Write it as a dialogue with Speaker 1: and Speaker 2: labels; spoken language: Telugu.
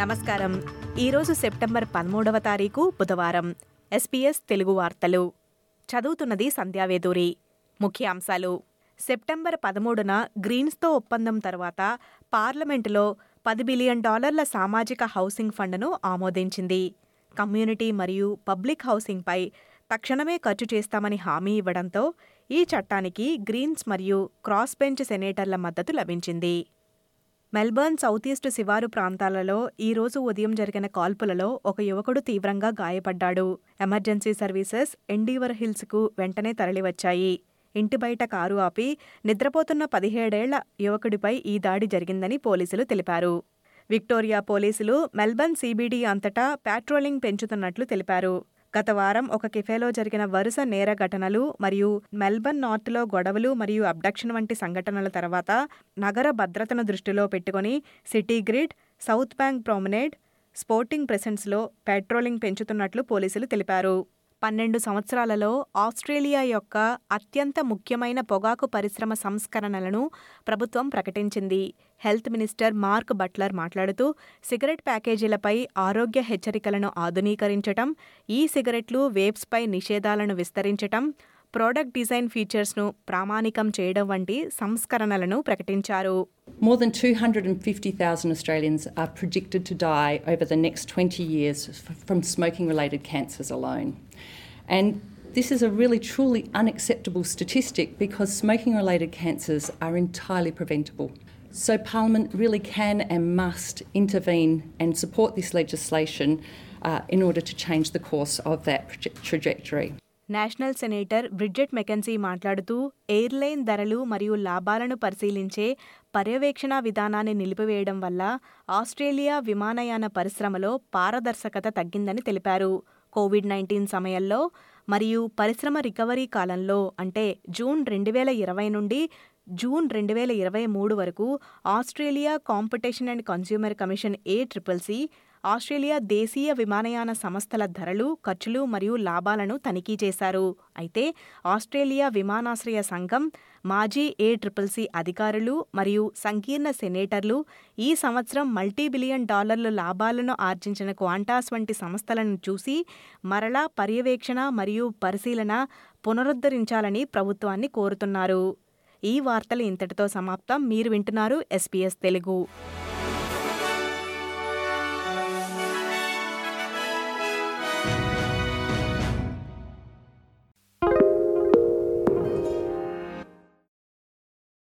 Speaker 1: నమస్కారం. ఈరోజు సెప్టెంబర్ పదమూడవ తారీఖు బుధవారం. ఎస్పీఎస్ తెలుగు వార్తలు. చదువుతున్నది సంధ్యావేదూరి ముఖ్యాంశాలు. సెప్టెంబర్ పదమూడున గ్రీన్స్తో ఒప్పందం తర్వాత పార్లమెంటులో పది బిలియన్ డాలర్ల సామాజిక హౌసింగ్ ఫండ్ను ఆమోదించింది. కమ్యూనిటీ మరియు పబ్లిక్ హౌసింగ్పై తక్షణమే ఖర్చు చేస్తామని హామీ ఇవ్వడంతో ఈ చట్టానికి గ్రీన్స్ మరియు క్రాస్ బెంచ్ సెనేటర్ల మద్దతు లభించింది. మెల్బర్న్ సౌత్ ఈస్ట్ శివారు ప్రాంతాలలో ఈ రోజు ఉదయం జరిగిన కాల్పులలో ఒక యువకుడు తీవ్రంగా గాయపడ్డాడు. ఎమర్జెన్సీ సర్వీసెస్ ఎండీవర్ హిల్స్కు వెంటనే తరలివచ్చాయి. ఇంటి బయట కారు ఆపి నిద్రపోతున్న పదిహేడేళ్ళ యువకుడిపై ఈ దాడి జరిగిందని పోలీసులు తెలిపారు. విక్టోరియా పోలీసులు మెల్బర్న్ సీబీడీ అంతటా పాట్రోలింగ్ పెంచుతున్నట్లు తెలిపారు. గత వారం ఒక కెఫేలో జరిగిన వరుస నేర ఘటనలు మరియు మెల్బర్న్ నార్త్లో గొడవలు మరియు అబ్డక్షన్ వంటి సంఘటనల తర్వాత నగర భద్రతను దృష్టిలో పెట్టుకుని city grid South Bank promenade sporting ప్రెసెన్స్లో patrolling పెంచుతున్నట్లు పోలీసులు తెలిపారు. పన్నెండు సంవత్సరాలలో ఆస్ట్రేలియా యొక్క అత్యంత ముఖ్యమైన పొగాకు పరిశ్రమ సంస్కరణలను ప్రభుత్వం ప్రకటించింది. హెల్త్ మినిస్టర్ మార్క్ బట్లర్ మాట్లాడుతూ సిగరెట్ ప్యాకేజీలపై ఆరోగ్య హెచ్చరికలను ఆధునీకరించటం ఈ సిగరెట్లు వేప్స్పై నిషేధాలను విస్తరించటం ప్రోడక్ట్ డిజైన్ ఫీచర్స్ను ప్రామాణికం చేయడం వంటి సంస్కరణలను ప్రకటించారు
Speaker 2: More than 250,000 Australians are predicted to die over the next 20 years f- from smoking related cancers alone. And this is a really truly unacceptable statistic because smoking related cancers are entirely preventable. So, Parliament really can and must intervene and support this legislation uh, in order to change the course of that proje- trajectory.
Speaker 1: National senator Bridget McKenzie మాట్లాడుతూ ఎయిర్లైన్ ధరలు మరియు లాభాలను పరిశీలించే పర్యవేక్షణ విధానాన్ని నిలిపివేయడం వల్ల ఆస్ట్రేలియా విమానయాన పరిశ్రమలో పారదర్శకత తగ్గిందని తెలిపారు. కోవిడ్ నైన్టీన్ సమయంలో మరియు పరిశ్రమ రికవరీ కాలంలో అంటే జూన్ రెండు వేల ఇరవై నుండి జూన్ రెండు వేల ఇరవై మూడు వరకు Australia Competition and Consumer Commission A triple C Australia దేశీయ విమానయాన సంస్థల ధరలు ఖర్చులు మరియు లాభాలను తనిఖీ చేశారు. అయితే ఆస్ట్రేలియా విమానాశ్రయ సంఘం మాజీ ఏ ట్రిపుల్ సి అధికారులు మరియు సంకీర్ణ సెనేటర్లు ఈ సంవత్సరం మల్టీ బిలియన్ డాలర్ల లాభాలను ఆర్జించిన క్వాంటాస్ వంటి సంస్థలను చూసి మరలా పర్యవేక్షణ మరియు పరిశీలన పునరుద్ధరించాలని ప్రభుత్వాన్ని కోరుతున్నారు. ఈ వార్తలు ఇంతటితో సమాప్తం. మీరు వింటున్నారు ఎస్పీఎస్ తెలుగు